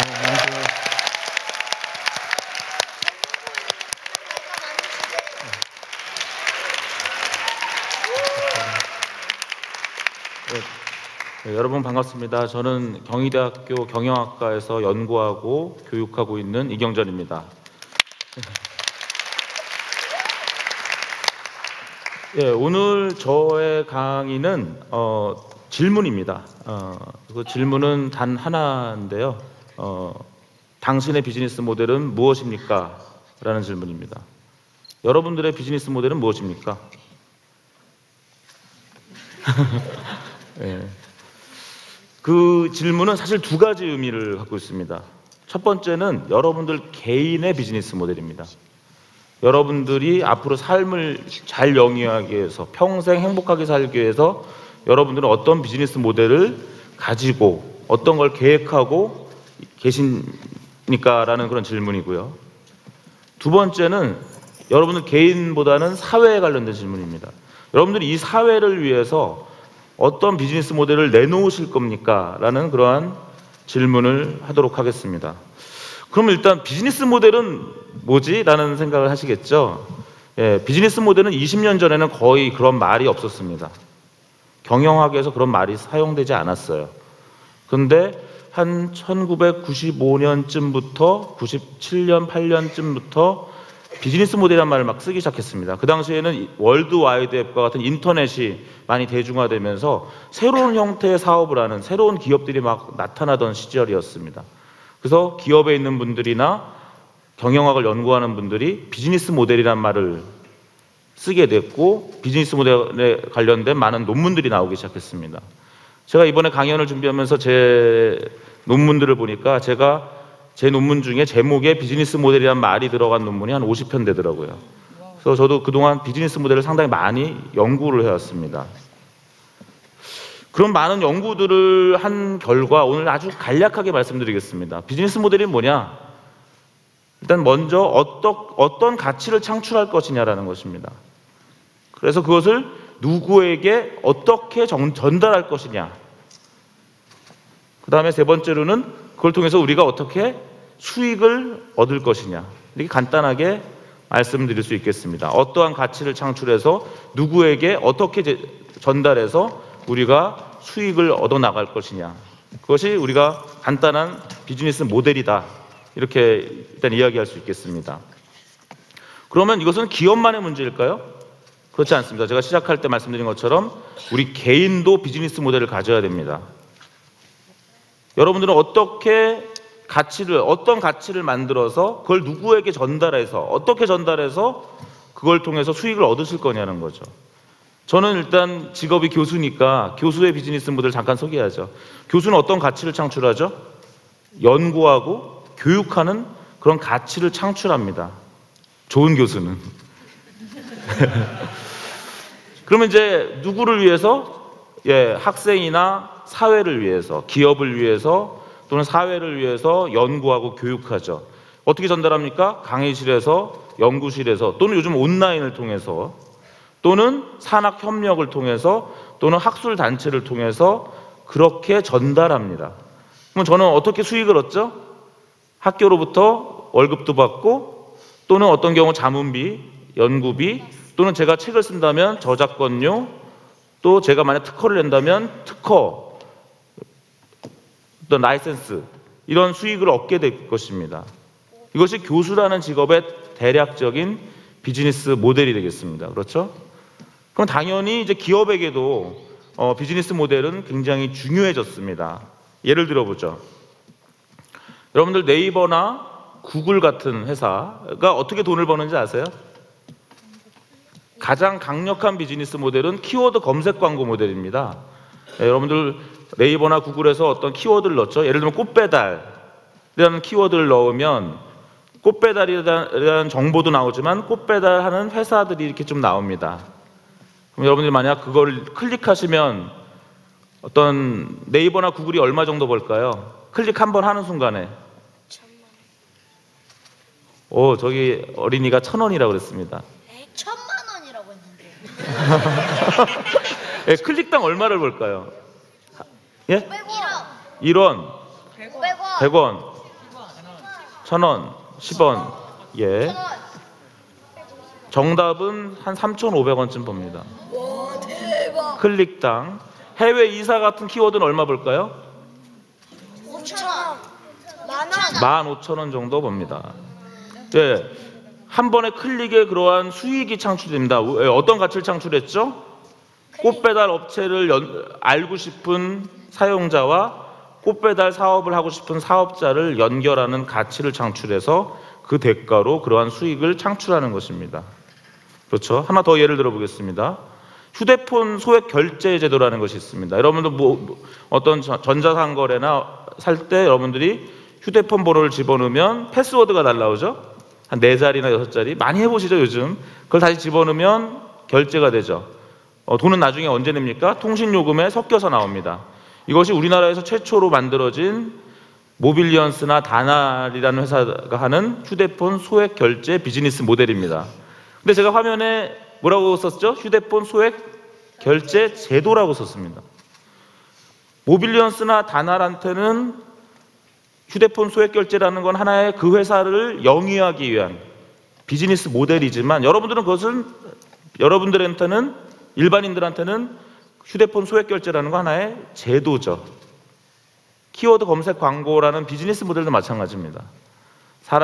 안녕하세요. 네, 여러분 반갑습니다. 저는 경희대학교 경영학과에서 연구하고 교육하고 있는 이경전입니다. 예, 오늘 저의 강의는 어, 질문입니다. 어, 그 질문은 단 하나인데요. 어, 당신의 비즈니스 모델은 무엇입니까? 라는 질문입니다. 여러분들의 비즈니스 모델은 무엇입니까? 예. 그 질문은 사실 두 가지 의미를 갖고 있습니다. 첫 번째는 여러분들 개인의 비즈니스 모델입니다. 여러분들이 앞으로 삶을 잘 영위하기 위해서 평생 행복하게 살기 위해서 여러분들은 어떤 비즈니스 모델을 가지고 어떤 걸 계획하고 계십니까라는 그런 질문이고요. 두 번째는 여러분들 개인보다는 사회에 관련된 질문입니다. 여러분들이 이 사회를 위해서 어떤 비즈니스 모델을 내놓으실 겁니까? 라는 그러한 질문을 하도록 하겠습니다. 그럼 일단 비즈니스 모델은 뭐지? 라는 생각을 하시겠죠? 예, 비즈니스 모델은 20년 전에는 거의 그런 말이 없었습니다. 경영학에서 그런 말이 사용되지 않았어요. 근데 한 1995년쯤부터 97년, 8년쯤부터 비즈니스 모델이라는 말을 막 쓰기 시작했습니다. 그 당시에는 월드와이드 웹과 같은 인터넷이 많이 대중화되면서 새로운 형태의 사업을 하는 새로운 기업들이 막 나타나던 시절이었습니다. 그래서 기업에 있는 분들이나 경영학을 연구하는 분들이 비즈니스 모델이라는 말을 쓰게 됐고 비즈니스 모델에 관련된 많은 논문들이 나오기 시작했습니다. 제가 이번에 강연을 준비하면서 제 논문들을 보니까 제가 제 논문 중에 제목에 비즈니스 모델이라는 말이 들어간 논문이 한 50편 되더라고요. 그래서 저도 그동안 비즈니스 모델을 상당히 많이 연구를 해왔습니다. 그런 많은 연구들을 한 결과 오늘 아주 간략하게 말씀드리겠습니다. 비즈니스 모델이 뭐냐? 일단 먼저 어떤, 어떤 가치를 창출할 것이냐라는 것입니다. 그래서 그것을 누구에게 어떻게 전, 전달할 것이냐. 그 다음에 세 번째로는 그걸 통해서 우리가 어떻게 수익을 얻을 것이냐. 이렇게 간단하게 말씀드릴 수 있겠습니다. 어떠한 가치를 창출해서 누구에게 어떻게 제- 전달해서 우리가 수익을 얻어 나갈 것이냐. 그것이 우리가 간단한 비즈니스 모델이다. 이렇게 일단 이야기할 수 있겠습니다. 그러면 이것은 기업만의 문제일까요? 그렇지 않습니다. 제가 시작할 때 말씀드린 것처럼 우리 개인도 비즈니스 모델을 가져야 됩니다. 여러분들은 어떻게 가치를 어떤 가치를 만들어서 그걸 누구에게 전달해서 어떻게 전달해서 그걸 통해서 수익을 얻으실 거냐는 거죠. 저는 일단 직업이 교수니까 교수의 비즈니스 모델 잠깐 소개하죠. 교수는 어떤 가치를 창출하죠? 연구하고 교육하는 그런 가치를 창출합니다. 좋은 교수는. 그러면 이제 누구를 위해서? 예, 학생이나 사회를 위해서, 기업을 위해서 또는 사회를 위해서 연구하고 교육하죠. 어떻게 전달합니까? 강의실에서, 연구실에서 또는 요즘 온라인을 통해서 또는 산학 협력을 통해서 또는 학술 단체를 통해서 그렇게 전달합니다. 그럼 저는 어떻게 수익을 얻죠? 학교로부터 월급도 받고 또는 어떤 경우 자문비, 연구비 또는 제가 책을 쓴다면 저작권료 또 제가 만약 특허를 낸다면 특허 어떤 라이센스 이런 수익을 얻게 될 것입니다. 이것이 교수라는 직업의 대략적인 비즈니스 모델이 되겠습니다. 그렇죠? 그럼 당연히 이제 기업에게도 어, 비즈니스 모델은 굉장히 중요해졌습니다. 예를 들어보죠. 여러분들 네이버나 구글 같은 회사가 어떻게 돈을 버는지 아세요? 가장 강력한 비즈니스 모델은 키워드 검색 광고 모델입니다. 예, 여러분들 네이버나 구글에서 어떤 키워드를 넣죠. 예를 들면 꽃배달이라는 키워드를 넣으면 꽃배달이라는 정보도 나오지만 꽃배달하는 회사들이 이렇게 좀 나옵니다. 그럼 여러분들이 만약 그걸 클릭하시면 어떤 네이버나 구글이 얼마 정도 벌까요? 클릭 한 번 하는 순간에 오 저기 어린이가 천 원이라고 그랬습니다. 에이, 천만 원이라고 했는데. 예, 클릭당 얼마를 벌까요? 예? 100원. 1원, 100원. 100원. 천 원, 10원. 예. 정답은 한 3,500원쯤 봅니다. 클릭당. 해외 이사 같은 키워드는 얼마 볼까요? 5천 원. 만 원. 15,000원 정도 봅니다. 예. 한 번에 클릭에 그러한 수익이 창출됩니다. 왜, 어떤 가치를 창출했죠? 꽃 배달 업체를 연- 알고 싶은 사용자와 꽃 배달 사업을 하고 싶은 사업자를 연결하는 가치를 창출해서 그 대가로 그러한 수익을 창출하는 것입니다. 그렇죠? 하나 더 예를 들어 보겠습니다. 휴대폰 소액 결제 제도라는 것이 있습니다. 여러분들 뭐, 뭐 어떤 전- 전자상거래나 살 때 여러분들이 휴대폰 번호를 집어넣으면 패스워드가 날라오죠? 한 네 자리나 여섯 자리 많이 해보시죠 요즘. 그걸 다시 집어넣으면 결제가 되죠. 어, 돈은 나중에 언제 냅니까? 통신 요금에 섞여서 나옵니다. 이것이 우리나라에서 최초로 만들어진 모빌리언스나 다날이라는 회사가 하는 휴대폰 소액 결제 비즈니스 모델입니다. 근데 제가 화면에 뭐라고 썼죠? 휴대폰 소액 결제 제도라고 썼습니다. 모빌리언스나 다날한테는 휴대폰 소액 결제라는 건 하나의 그 회사를 영위하기 위한 비즈니스 모델이지만 여러분들은 그것은 여러분들한테는 일반인들한테는 휴대폰 소액 결제라는 거 하나의 제도죠. 키워드 검색 광고라는 비즈니스 모델도 마찬가지입니다.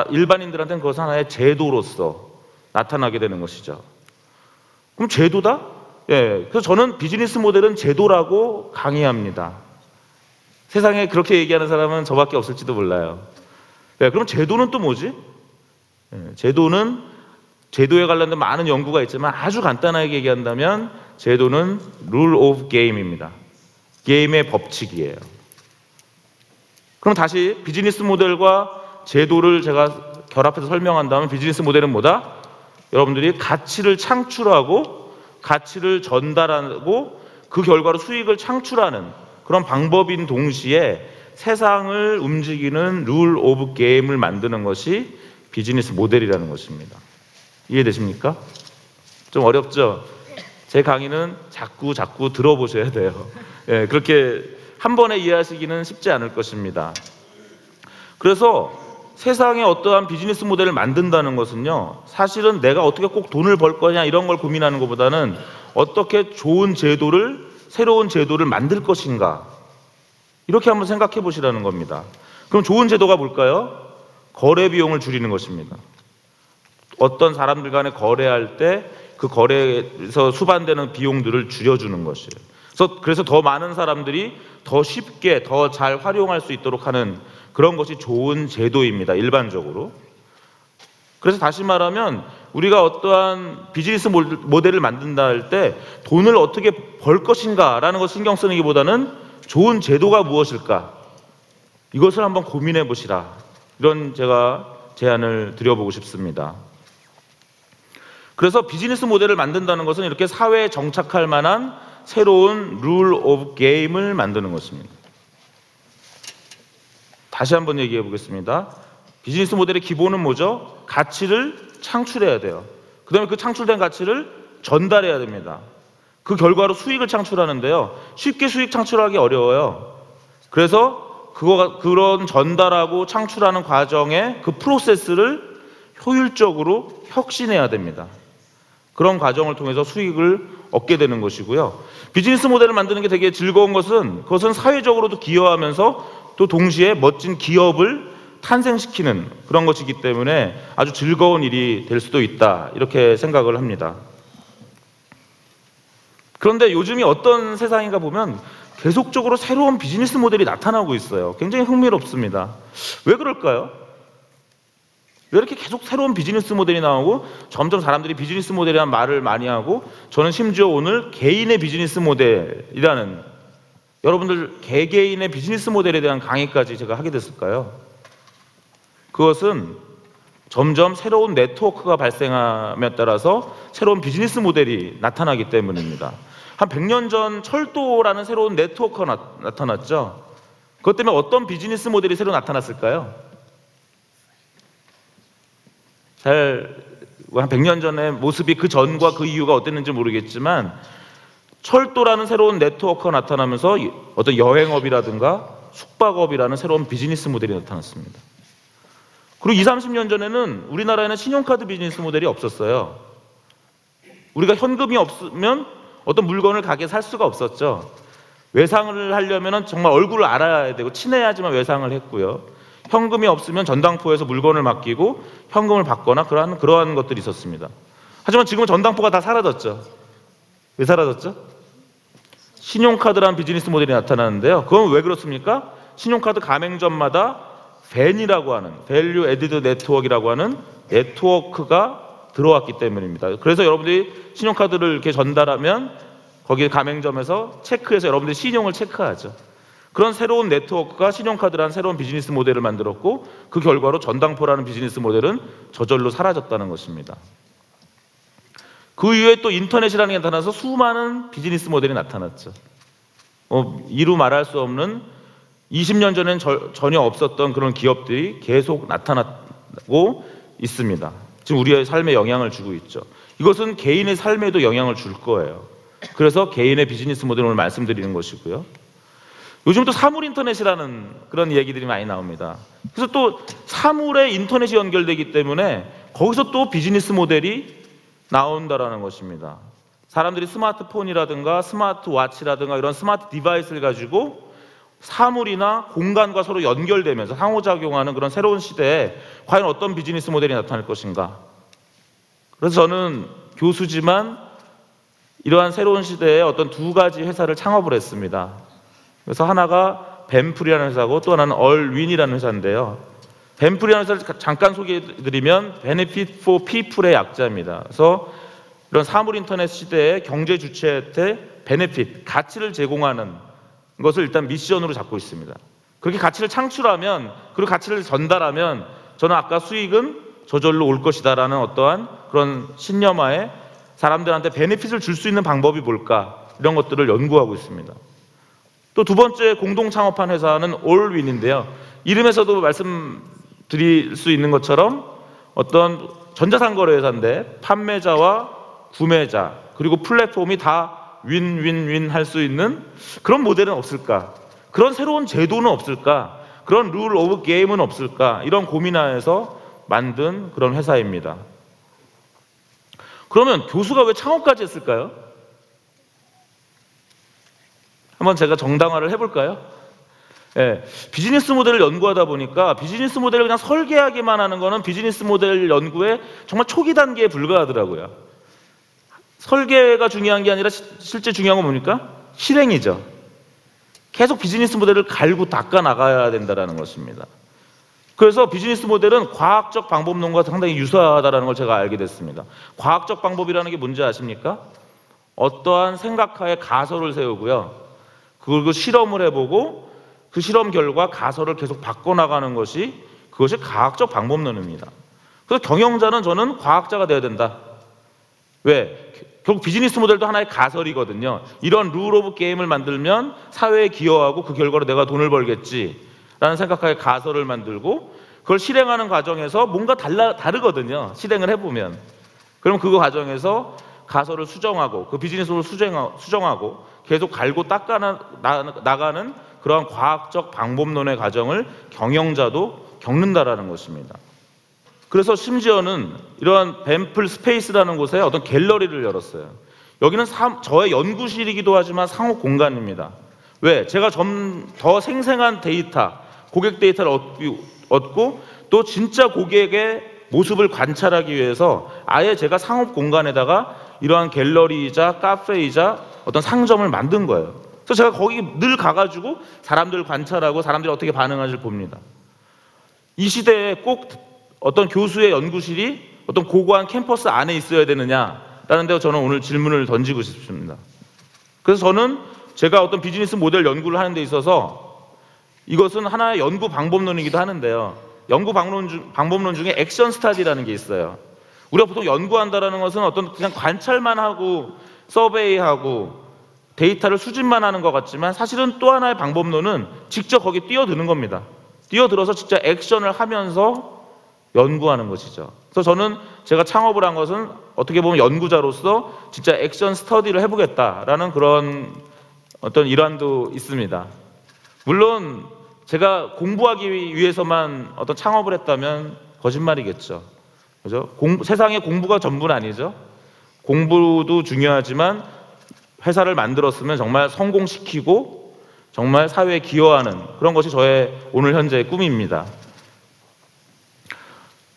일반인들한테는 그것은 하나의 제도로서 나타나게 되는 것이죠. 그럼 제도다? 예. 그래서 저는 비즈니스 모델은 제도라고 강의합니다. 세상에 그렇게 얘기하는 사람은 저밖에 없을지도 몰라요. 예, 그럼 제도는 또 뭐지? 예, 제도는 제도에 관련된 많은 연구가 있지만 아주 간단하게 얘기한다면 제도는 rule of game입니다. 게임의 법칙이에요. 그럼 다시 비즈니스 모델과 제도를 제가 결합해서 설명한다면 비즈니스 모델은 뭐다? 여러분들이 가치를 창출하고 가치를 전달하고 그 결과로 수익을 창출하는 그런 방법인 동시에 세상을 움직이는 rule of game을 만드는 것이 비즈니스 모델이라는 것입니다. 이해되십니까? 좀 어렵죠? 제 강의는 자꾸 자꾸 들어보셔야 돼요. 예, 그렇게 한 번에 이해하시기는 쉽지 않을 것입니다. 그래서 세상에 어떠한 비즈니스 모델을 만든다는 것은요, 사실은 내가 어떻게 꼭 돈을 벌 거냐 이런 걸 고민하는 것보다는 어떻게 좋은 제도를, 새로운 제도를 만들 것인가. 이렇게 한번 생각해 보시라는 겁니다. 그럼 좋은 제도가 뭘까요? 거래 비용을 줄이는 것입니다. 어떤 사람들 간에 거래할 때 그 거래에서 수반되는 비용들을 줄여주는 것이에요. 그래서, 그래서 더 많은 사람들이 더 쉽게 더 잘 활용할 수 있도록 하는 그런 것이 좋은 제도입니다. 일반적으로. 그래서 다시 말하면 우리가 어떠한 비즈니스 몰- 모델을 만든다 할 때 돈을 어떻게 벌 것인가라는 것 신경 쓰는 것보다는 좋은 제도가 무엇일까 이것을 한번 고민해 보시라 이런 제가 제안을 드려보고 싶습니다. 그래서 비즈니스 모델을 만든다는 것은 이렇게 사회에 정착할 만한 새로운 rule of game을 만드는 것입니다. 다시 한번 얘기해 보겠습니다. 비즈니스 모델의 기본은 뭐죠? 가치를 창출해야 돼요. 그 다음에 그 창출된 가치를 전달해야 됩니다. 그 결과로 수익을 창출하는데요. 쉽게 수익 창출하기 어려워요. 그래서 그거가 그런 전달하고 창출하는 과정의 그 프로세스를 효율적으로 혁신해야 됩니다. 그런 과정을 통해서 수익을 얻게 되는 것이고요. 비즈니스 모델을 만드는 게 되게 즐거운 것은 그것은 사회적으로도 기여하면서 또 동시에 멋진 기업을 탄생시키는 그런 것이기 때문에 아주 즐거운 일이 될 수도 있다. 이렇게 생각을 합니다. 그런데 요즘이 어떤 세상인가 보면 계속적으로 새로운 비즈니스 모델이 나타나고 있어요. 굉장히 흥미롭습니다. 왜 그럴까요? 왜 이렇게 계속 새로운 비즈니스 모델이 나오고 점점 사람들이 비즈니스 모델이라는 말을 많이 하고 저는 심지어 오늘 개인의 비즈니스 모델이라는 여러분들 개개인의 비즈니스 모델에 대한 강의까지 제가 하게 됐을까요? 그것은 점점 새로운 네트워크가 발생함에 따라서 새로운 비즈니스 모델이 나타나기 때문입니다. 한 100년 전 철도라는 새로운 네트워크가 나, 나타났죠. 그것 때문에 어떤 비즈니스 모델이 새로 나타났을까요? 잘, 한 100년 전의 모습이 그 전과 그 이유가 어땠는지 모르겠지만 철도라는 새로운 네트워크가 나타나면서 어떤 여행업이라든가 숙박업이라는 새로운 비즈니스 모델이 나타났습니다. 그리고 2, 30년 전에는 우리나라에는 신용카드 비즈니스 모델이 없었어요. 우리가 현금이 없으면 어떤 물건을 가게에 살 수가 없었죠. 외상을 하려면 정말 얼굴을 알아야 되고 친해야지만 외상을 했고요. 현금이 없으면 전당포에서 물건을 맡기고 현금을 받거나 그러한 그러한 것들이 있었습니다. 하지만 지금은 전당포가 다 사라졌죠. 왜 사라졌죠? 신용카드라는 비즈니스 모델이 나타나는데요. 그건 왜 그렇습니까? 신용카드 가맹점마다 VAN이라고 하는 Value Added Network라고 하는 네트워크가 들어왔기 때문입니다. 그래서 여러분들이 신용카드를 이렇게 전달하면 거기 가맹점에서 체크해서 여러분들이 신용을 체크하죠. 그런 새로운 네트워크가 신용카드라는 새로운 비즈니스 모델을 만들었고 그 결과로 전당포라는 비즈니스 모델은 저절로 사라졌다는 것입니다. 그 이후에 또 인터넷이라는 게 나타나서 수많은 비즈니스 모델이 나타났죠. 어, 이루 말할 수 없는 20년 전엔 저- 전혀 없었던 그런 기업들이 계속 나타나고 있습니다. 지금 우리의 삶에 영향을 주고 있죠. 이것은 개인의 삶에도 영향을 줄 거예요. 그래서 개인의 비즈니스 모델을 오늘 말씀드리는 것이고요. 요즘 또 사물 인터넷이라는 그런 얘기들이 많이 나옵니다. 그래서 또 사물에 인터넷이 연결되기 때문에 거기서 또 비즈니스 모델이 나온다라는 것입니다. 사람들이 스마트폰이라든가 스마트워치라든가 이런 스마트 디바이스를 가지고 사물이나 공간과 서로 연결되면서 상호작용하는 그런 새로운 시대에 과연 어떤 비즈니스 모델이 나타날 것인가? 그래서 저는 교수지만 이러한 새로운 시대에 어떤 두 가지 회사를 창업을 했습니다. 그래서 하나가 벤플이라는 회사고 또 하나는 얼윈이라는 회사인데요. 벤플이라는 회사를 가- 잠깐 소개해드리면 Benefit for People의 약자입니다. 그래서 이런 사물 인터넷 시대의 경제 주체한테 베네핏, 가치를 제공하는 것을 일단 미션으로 잡고 있습니다. 그렇게 가치를 창출하면 그리고 가치를 전달하면 저는 아까 수익은 저절로 올 것이다라는 어떠한 그런 신념하에 사람들한테 베네핏을 줄 수 있는 방법이 뭘까 이런 것들을 연구하고 있습니다. 또 두 번째 공동 창업한 회사는 올윈인데요. 이름에서도 말씀드릴 수 있는 것처럼 어떤 전자상거래 회사인데 판매자와 구매자 그리고 플랫폼이 다 윈윈윈 할 수 있는 그런 모델은 없을까? 그런 새로운 제도는 없을까? 그런 rule of game은 없을까? 이런 고민하에서 만든 그런 회사입니다. 그러면 교수가 왜 창업까지 했을까요? 한번 제가 정당화를 해볼까요? 예, 비즈니스 모델을 연구하다 보니까 비즈니스 모델을 그냥 설계하기만 하는 거는 비즈니스 모델 연구의 정말 초기 단계에 불과하더라고요. 설계가 중요한 게 아니라 시- 실제 중요한 건 뭡니까? 실행이죠. 계속 비즈니스 모델을 갈고 닦아 나가야 된다는 것입니다. 그래서 비즈니스 모델은 과학적 방법론과 상당히 유사하다는 걸 제가 알게 됐습니다. 과학적 방법이라는 게 뭔지 아십니까? 어떠한 생각하에 가설을 세우고요. 그리고 실험을 해보고 그 실험 결과 가설을 계속 바꿔나가는 것이 그것이 과학적 방법론입니다. 그래서 경영자는 저는 과학자가 되어야 된다. 왜? 결국 비즈니스 모델도 하나의 가설이거든요. 이런 rule of game을 만들면 사회에 기여하고 그 결과로 내가 돈을 벌겠지라는 생각하에 가설을 만들고 그걸 실행하는 과정에서 뭔가 달라 다르거든요. 실행을 해보면. 그럼 그 과정에서 가설을 수정하고 그 비즈니스를 수정, 수정하고 계속 갈고 닦아 나가는 그러한 과학적 방법론의 과정을 경영자도 겪는다라는 것입니다. 그래서 심지어는 이러한 벤플 스페이스라는 곳에 어떤 갤러리를 열었어요. 여기는 사- 저의 연구실이기도 하지만 상호 공간입니다. 왜? 제가 좀 더 생생한 데이터, 고객 데이터를 얻고, 얻고 또 진짜 고객의 모습을 관찰하기 위해서 아예 제가 상업 공간에다가 이러한 갤러리이자 카페이자 어떤 상점을 만든 거예요. 그래서 제가 거기 늘 가가지고 사람들 관찰하고 사람들이 어떻게 반응하는지 봅니다. 이 시대에 꼭 어떤 교수의 연구실이 어떤 고고한 캠퍼스 안에 있어야 되느냐라는 데 저는 오늘 질문을 던지고 싶습니다. 그래서 저는 제가 어떤 비즈니스 모델 연구를 하는 데 있어서 이것은 하나의 연구 방법론이기도 하는데요. 연구 방법론, 중, 방법론 중에 action study라는 게 있어요. 우리가 보통 연구한다라는 것은 어떤 그냥 관찰만 하고 survey하고 데이터를 수집만 하는 것 같지만 사실은 또 하나의 방법론은 직접 거기 뛰어드는 겁니다. 뛰어들어서 진짜 액션을 하면서 연구하는 것이죠. 그래서 저는 제가 창업을 한 것은 어떻게 보면 연구자로서 진짜 액션 스터디를 해보겠다라는 그런 어떤 일환도 있습니다. 물론 제가 공부하기 위해서만 어떤 창업을 했다면 거짓말이겠죠. 그죠? 공, 세상의 공부가 전부는 아니죠. 공부도 중요하지만 회사를 만들었으면 정말 성공시키고 정말 사회에 기여하는 그런 것이 저의 오늘 현재의 꿈입니다.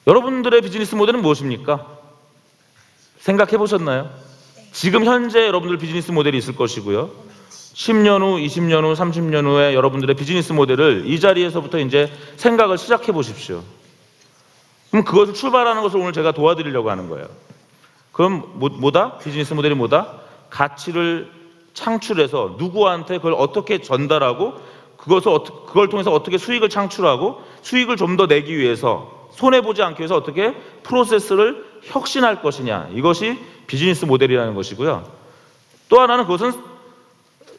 여러분들의 비즈니스 모델은 무엇입니까? 생각해 보셨나요? 지금 현재 여러분들 비즈니스 모델이 있을 것이고요. 10년 후, 20년 후, 30년 후에 여러분들의 비즈니스 모델을 이 자리에서부터 이제 생각을 시작해 보십시오. 그럼 그것을 출발하는 것을 오늘 제가 도와드리려고 하는 거예요. 그럼 뭐, 뭐다? 비즈니스 모델이 뭐다? 가치를 창출해서 누구한테 그걸 어떻게 전달하고 그것을 그걸 통해서 어떻게 수익을 창출하고 수익을 좀 더 내기 위해서 손해 보지 않기 위해서 어떻게 프로세스를 혁신할 것이냐 이것이 비즈니스 모델이라는 것이고요. 또 하나는 그것은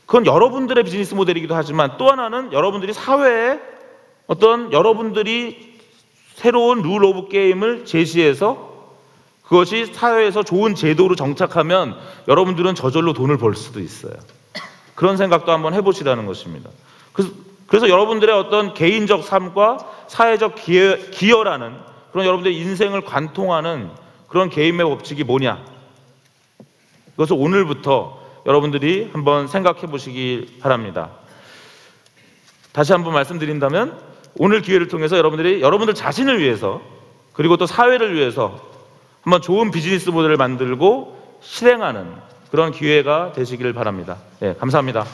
그건 여러분들의 비즈니스 모델이기도 하지만 또 하나는 여러분들이 사회에 어떤 여러분들이 새로운 rule of game을 제시해서 그것이 사회에서 좋은 제도로 정착하면 여러분들은 저절로 돈을 벌 수도 있어요. 그런 생각도 한번 해보시라는 것입니다. 그래서, 그래서 여러분들의 어떤 개인적 삶과 사회적 기여, 기여라는 그런 여러분들의 인생을 관통하는 그런 개인의 법칙이 뭐냐? 그것을 오늘부터 여러분들이 한번 생각해 보시기 바랍니다. 다시 한번 말씀드린다면 오늘 기회를 통해서 여러분들이 여러분들 자신을 위해서 그리고 또 사회를 위해서 한번 좋은 비즈니스 모델을 만들고 실행하는 그런 기회가 되시기를 바랍니다. 네, 감사합니다.